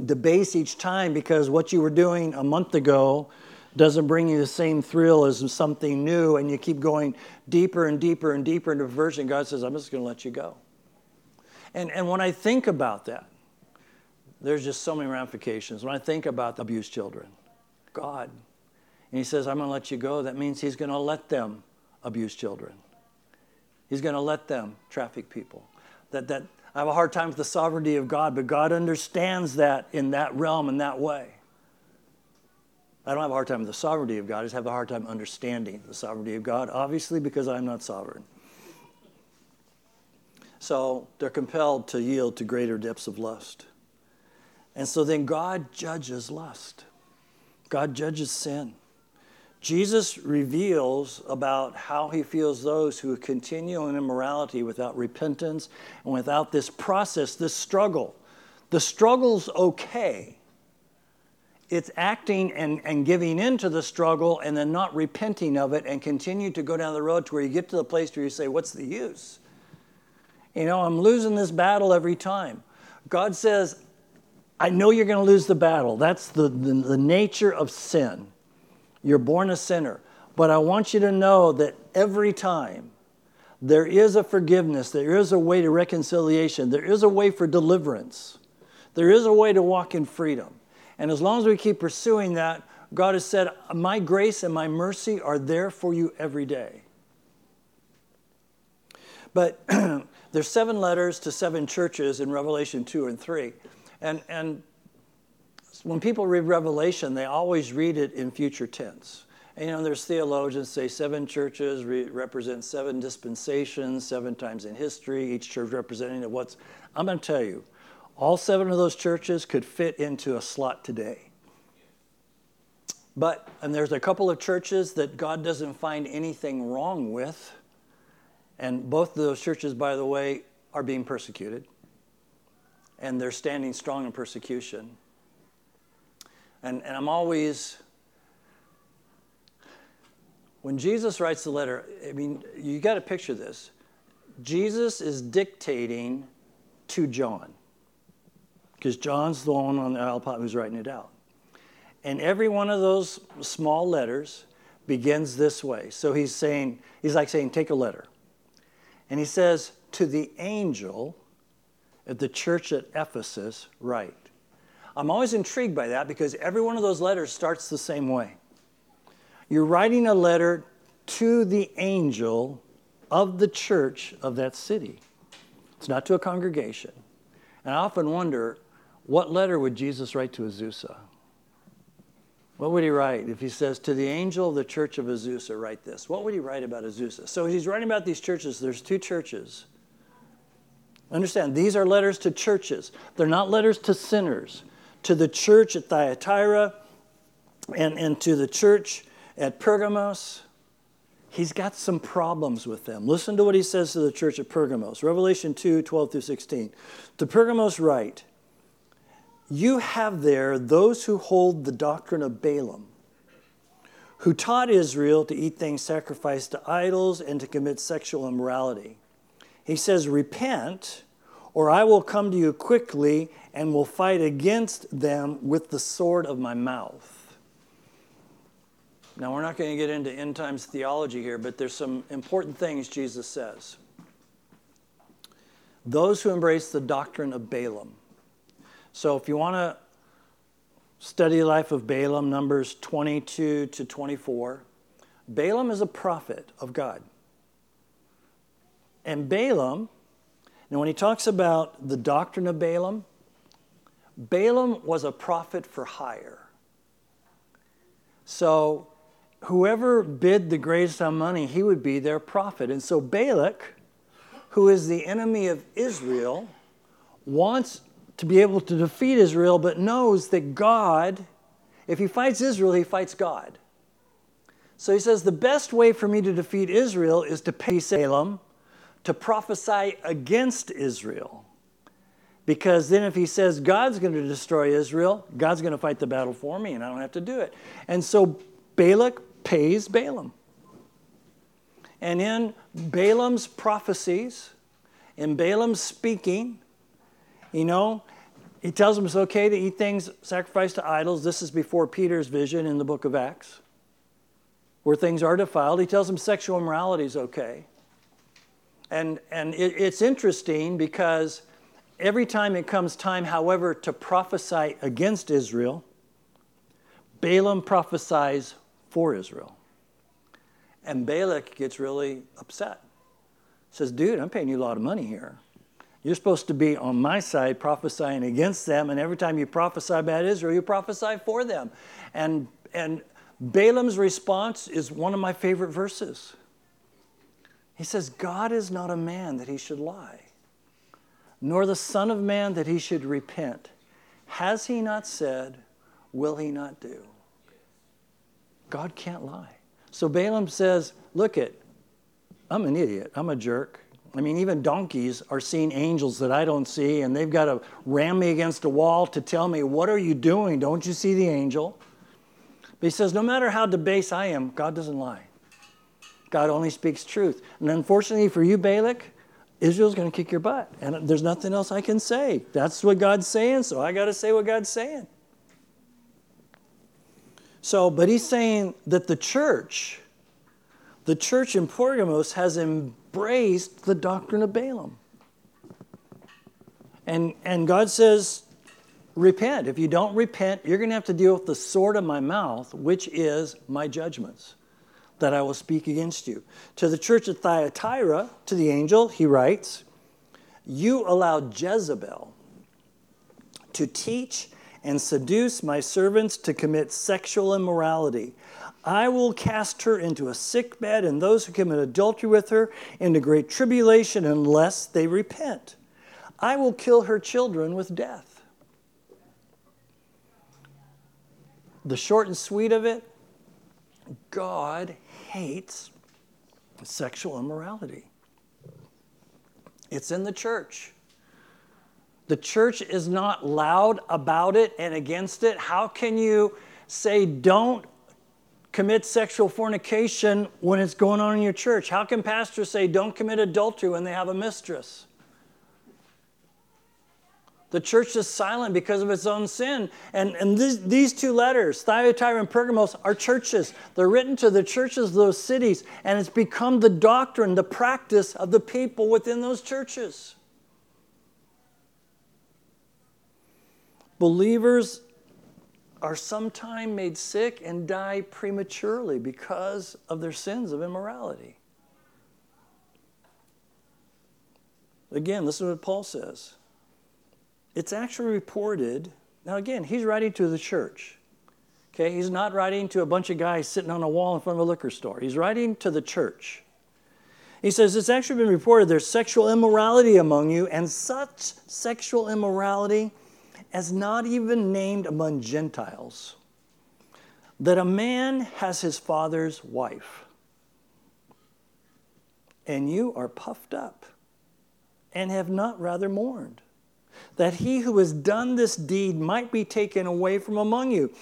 debased each time because what you were doing a month ago doesn't bring you the same thrill as something new and you keep going deeper and deeper and deeper into perversion, God says, I'm just going to let you go. And, and when I think about that, there's just so many ramifications. When I think about abused children, God, and He says, I'm going to let you go, that means He's going to let them abuse children. He's going to let them traffic people. That, that I have a hard time with the sovereignty of God, but God understands that in that realm, in that way. I don't have a hard time with the sovereignty of God, I just have a hard time understanding the sovereignty of God, obviously, because I'm not sovereign. So they're compelled to yield to greater depths of lust. And so then God judges lust, God judges sin. Jesus reveals about how he feels those who continue in immorality without repentance and without this process, this struggle. The struggle's okay. It's acting and, and giving into the struggle and then not repenting of it and continue to go down the road to where you get to the place where you say, What's the use? You know, I'm losing this battle every time. God says, I know you're going to lose the battle. That's the, the, the, nature of sin. You're born a sinner. But I want you to know that every time there is a forgiveness, there is a way to reconciliation, there is a way for deliverance, there is a way to walk in freedom. And as long as we keep pursuing that, God has said, My grace and my mercy are there for you every day. But there's seven letters to seven churches in Revelation 2 and 3. And, and when people read Revelation, they always read it in future tense. And, you know, there's theologians say seven churches re- represent seven dispensations, seven times in history, each church representing what's. I'm going to tell you, all seven of those churches could fit into a slot today. But, and there's a couple of churches that God doesn't find anything wrong with. And both of those churches, by the way, are being persecuted and they're standing strong in persecution. And, and I'm always, when Jesus writes the letter, I mean, you got to picture this. Jesus is dictating to John, because John's the one on the Alpine who's writing it out. And every one of those small letters begins this way. So he's saying, he's like saying, take a letter. And he says, to the angel the church at Ephesus write. I'm always intrigued by that because every one of those letters starts the same way. You're writing a letter to the angel of the church of that city. It's not to a congregation. And I often wonder what letter would Jesus write to Azusa? What would he write if he says, To the angel of the church of Azusa, write this? What would he write about Azusa? So he's writing about these churches. There's two churches Understand, these are letters to churches. They're not letters to sinners. to the church at Thyatira and, and to the church at Pergamos, he's got some problems with them. Listen to what he says to the church at Pergamos Revelation 2 12 through 16. To Pergamos, write, You have there those who hold the doctrine of Balaam, who taught Israel to eat things sacrificed to idols and to commit sexual immorality. He says, Repent, or I will come to you quickly and will fight against them with the sword of my mouth. Now, we're not going to get into end times theology here, but there's some important things Jesus says. Those who embrace the doctrine of Balaam. So, if you want to study the life of Balaam, Numbers 22 to 24, Balaam is a prophet of God. And Balaam, now when he talks about the doctrine of Balaam, Balaam was a prophet for hire. So, whoever bid the greatest on money, he would be their prophet. And so Balak, who is the enemy of Israel, wants to be able to defeat Israel, but knows that God, if he fights Israel, he fights God. So he says, The best way for me to defeat Israel is to pay Balaam to prophesy against Israel. Because then, if he says God's going to destroy Israel, God's going to fight the battle for me, and I don't have to do it. And so Balak pays Balaam. And in Balaam's prophecies, in Balaam's speaking, you know, he tells them it's okay to eat things sacrificed to idols. This is before Peter's vision in the book of Acts, where things are defiled. He tells them sexual immorality is okay. And, and it, it's interesting because every time it comes time, however, to prophesy against Israel, Balaam prophesies for Israel. And Balak gets really upset. Says, dude, I'm paying you a lot of money here. You're supposed to be on my side prophesying against them, and every time you prophesy about Israel, you prophesy for them. And, and Balaam's response is one of my favorite verses. He says, God is not a man that he should lie, nor the Son of Man that he should repent. Has he not said, will he not do? God can't lie. So Balaam says, Look it, I'm an idiot. I'm a jerk. I mean, even donkeys are seeing angels that I don't see, and they've got to ram me against a wall to tell me, What are you doing? Don't you see the angel? But he says, No matter how debased I am, God doesn't lie. God only speaks truth. And unfortunately for you, Balak, Israel's going to kick your butt. And there's nothing else I can say. That's what God's saying, so I got to say what God's saying. So, but he's saying that the church, the church in Pergamos has embraced the doctrine of Balaam. And, and God says, repent. If you don't repent, you're going to have to deal with the sword of my mouth, which is my judgments that I will speak against you. To the church at Thyatira, to the angel, he writes, You allowed Jezebel to teach and seduce my servants to commit sexual immorality. I will cast her into a sick bed, and those who commit adultery with her into great tribulation unless they repent. I will kill her children with death. The short and sweet of it God hates sexual immorality. It's in the church. The church is not loud about it and against it. How can you say don't commit sexual fornication when it's going on in your church? How can pastors say don't commit adultery when they have a mistress? The church is silent because of its own sin. And, and this, these two letters, Thyatira and Pergamos, are churches. They're written to the churches of those cities, and it's become the doctrine, the practice of the people within those churches. Believers are sometimes made sick and die prematurely because of their sins of immorality. Again, listen to what Paul says. It's actually reported. Now, again, he's writing to the church. Okay, he's not writing to a bunch of guys sitting on a wall in front of a liquor store. He's writing to the church. He says, It's actually been reported there's sexual immorality among you, and such sexual immorality as not even named among Gentiles, that a man has his father's wife, and you are puffed up and have not rather mourned, that he who has done this deed might be taken away from among you.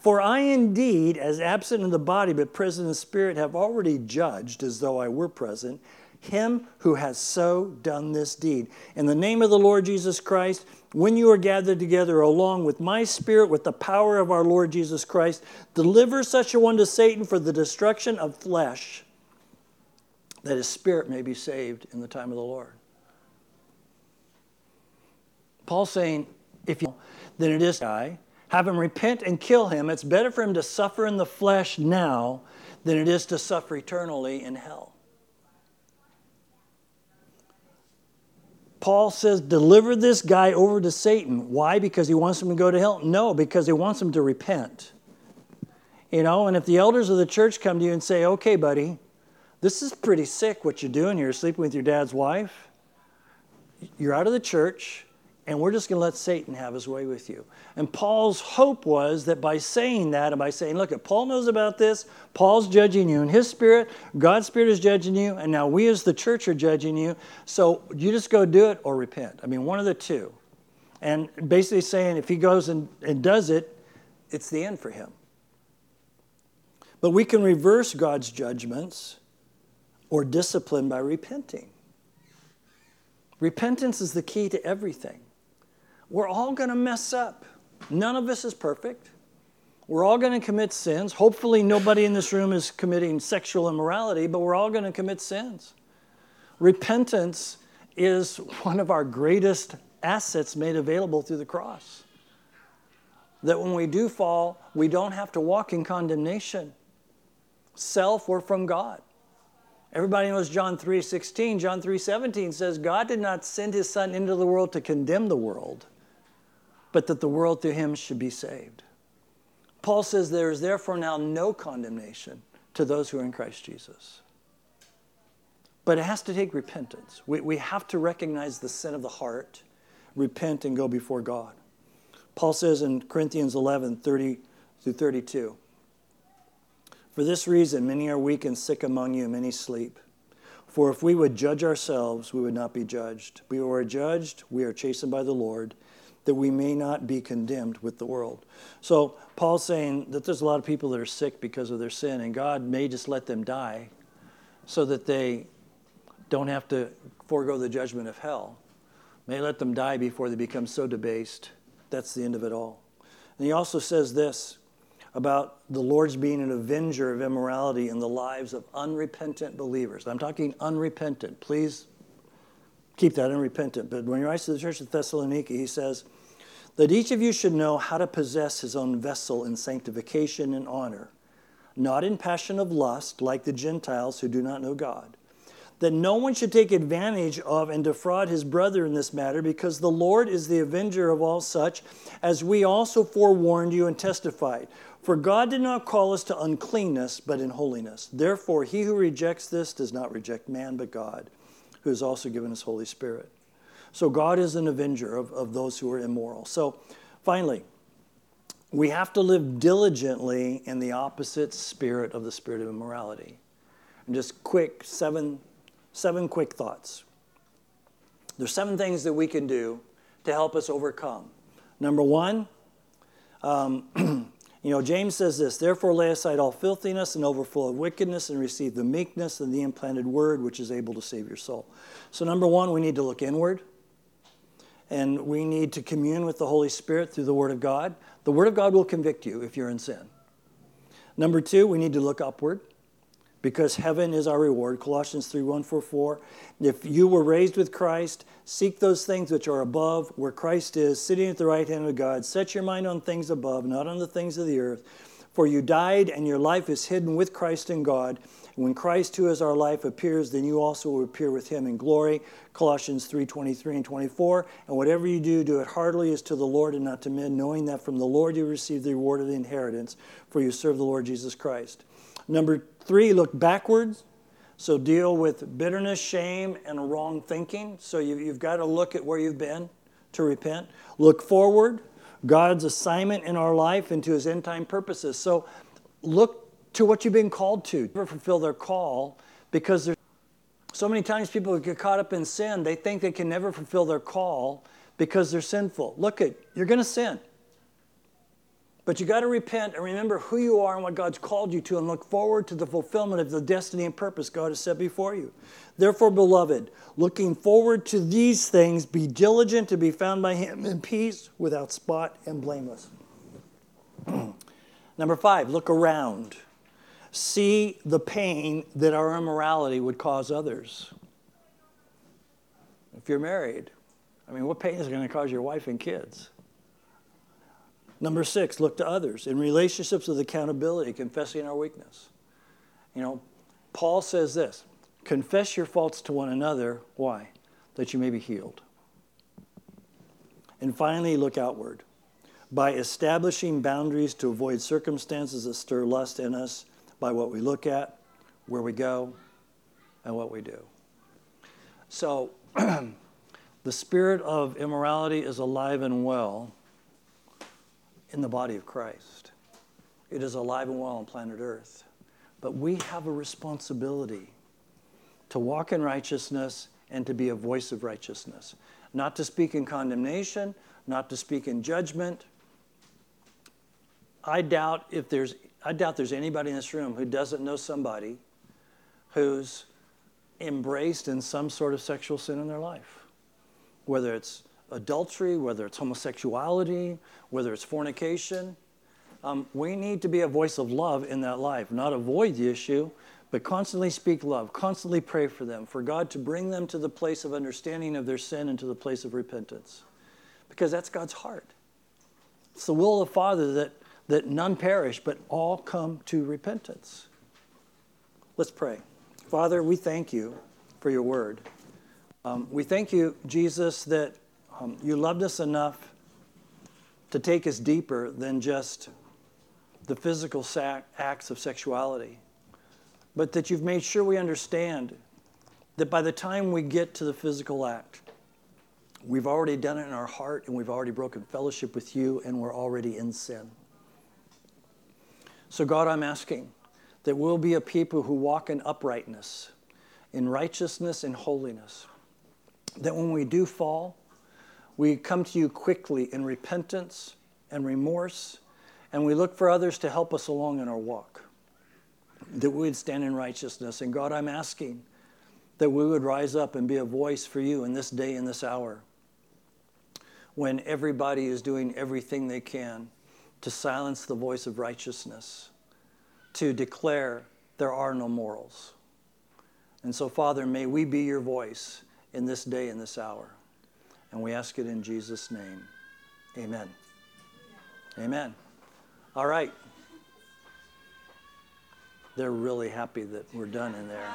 For I indeed, as absent in the body but present in the spirit, have already judged, as though I were present, him who has so done this deed. In the name of the Lord Jesus Christ, when you are gathered together along with my spirit, with the power of our Lord Jesus Christ, deliver such a one to Satan for the destruction of flesh, that his spirit may be saved in the time of the Lord. Paul's saying, if you then it is die, have him repent and kill him. It's better for him to suffer in the flesh now than it is to suffer eternally in hell. Paul says, deliver this guy over to Satan. Why? Because he wants him to go to hell? No, because he wants him to repent. You know, and if the elders of the church come to you and say, okay, buddy, this is pretty sick what you're doing. You're sleeping with your dad's wife. You're out of the church and we're just going to let Satan have his way with you. And Paul's hope was that by saying that and by saying, look, if Paul knows about this, Paul's judging you in his spirit, God's spirit is judging you, and now we as the church are judging you. So you just go do it or repent. I mean, one of the two. And basically saying if he goes and, and does it, it's the end for him. But we can reverse God's judgments or discipline by repenting. Repentance is the key to everything. We're all going to mess up. None of us is perfect. We're all going to commit sins. Hopefully, nobody in this room is committing sexual immorality, but we're all going to commit sins. Repentance is one of our greatest assets made available through the cross. That when we do fall, we don't have to walk in condemnation, self or from God. Everybody knows John 3:16. John 3:17 says God did not send his son into the world to condemn the world, but that the world through him should be saved. Paul says there is therefore now no condemnation to those who are in Christ Jesus. But it has to take repentance. We, we have to recognize the sin of the heart, repent, and go before God. Paul says in Corinthians 11 30 through 32 For this reason, many are weak and sick among you, many sleep. For if we would judge ourselves, we would not be judged. We are judged, we are chastened by the Lord that we may not be condemned with the world. So Paul's saying that there's a lot of people that are sick because of their sin, and God may just let them die so that they don't have to forego the judgment of hell. May let them die before they become so debased. That's the end of it all. And he also says this about the Lord's being an avenger of immorality in the lives of unrepentant believers. I'm talking unrepentant. Please keep that unrepentant. But when he writes to the church of Thessalonica, he says, That each of you should know how to possess his own vessel in sanctification and honor, not in passion of lust, like the Gentiles who do not know God. That no one should take advantage of and defraud his brother in this matter, because the Lord is the avenger of all such, as we also forewarned you and testified. For God did not call us to uncleanness, but in holiness. Therefore, he who rejects this does not reject man, but God who has also given us Holy Spirit. So God is an avenger of, of those who are immoral. So finally, we have to live diligently in the opposite spirit of the spirit of immorality. And just quick, seven, seven quick thoughts. There's seven things that we can do to help us overcome. Number one, um, You know, James says this Therefore, lay aside all filthiness and overflow of wickedness and receive the meekness and the implanted word which is able to save your soul. So, number one, we need to look inward and we need to commune with the Holy Spirit through the Word of God. The Word of God will convict you if you're in sin. Number two, we need to look upward because heaven is our reward. Colossians 3 1 4 4. If you were raised with Christ, seek those things which are above, where Christ is, sitting at the right hand of God. Set your mind on things above, not on the things of the earth. For you died, and your life is hidden with Christ in God. when Christ, who is our life, appears, then you also will appear with him in glory. Colossians 3 23 and 24. And whatever you do, do it heartily as to the Lord and not to men, knowing that from the Lord you receive the reward of the inheritance, for you serve the Lord Jesus Christ. Number three, look backwards. So deal with bitterness, shame, and wrong thinking. So you, have got to look at where you've been to repent. Look forward. God's assignment in our life and to his end time purposes. So look to what you've been called to. Never fulfill their call because there's so many times people get caught up in sin, they think they can never fulfill their call because they're sinful. Look at you're going to sin. But you got to repent and remember who you are and what God's called you to and look forward to the fulfillment of the destiny and purpose God has set before you. Therefore, beloved, looking forward to these things, be diligent to be found by Him in peace, without spot and blameless. Number five, look around. See the pain that our immorality would cause others. If you're married, I mean, what pain is it going to cause your wife and kids? Number six, look to others. In relationships with accountability, confessing our weakness. You know, Paul says this confess your faults to one another. Why? That you may be healed. And finally, look outward. By establishing boundaries to avoid circumstances that stir lust in us by what we look at, where we go, and what we do. So, the spirit of immorality is alive and well in the body of Christ. It is alive and well on planet Earth. But we have a responsibility to walk in righteousness and to be a voice of righteousness. Not to speak in condemnation, not to speak in judgment. I doubt if there's I doubt there's anybody in this room who doesn't know somebody who's embraced in some sort of sexual sin in their life. Whether it's adultery, whether it's homosexuality, whether it's fornication. Um, we need to be a voice of love in that life, not avoid the issue, but constantly speak love, constantly pray for them, for God to bring them to the place of understanding of their sin and to the place of repentance. Because that's God's heart. It's the will of the Father that, that none perish, but all come to repentance. Let's pray. Father, we thank you for your word. Um, we thank you, Jesus, that um, you loved us enough to take us deeper than just the physical sac- acts of sexuality, but that you've made sure we understand that by the time we get to the physical act, we've already done it in our heart and we've already broken fellowship with you and we're already in sin. So, God, I'm asking that we'll be a people who walk in uprightness, in righteousness and holiness. That when we do fall, we come to you quickly in repentance and remorse, and we look for others to help us along in our walk, that we would stand in righteousness. And God, I'm asking that we would rise up and be a voice for you in this day and this hour when everybody is doing everything they can to silence the voice of righteousness, to declare there are no morals. And so, Father, may we be your voice in this day and this hour. And we ask it in Jesus' name. Amen. Amen. All right. They're really happy that we're done in there.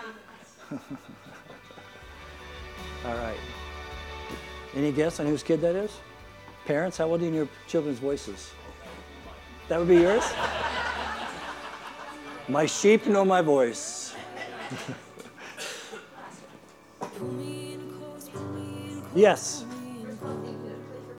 All right. Any guess on whose kid that is? Parents, how old are you in your children's voices? That would be yours? my sheep know my voice. yes.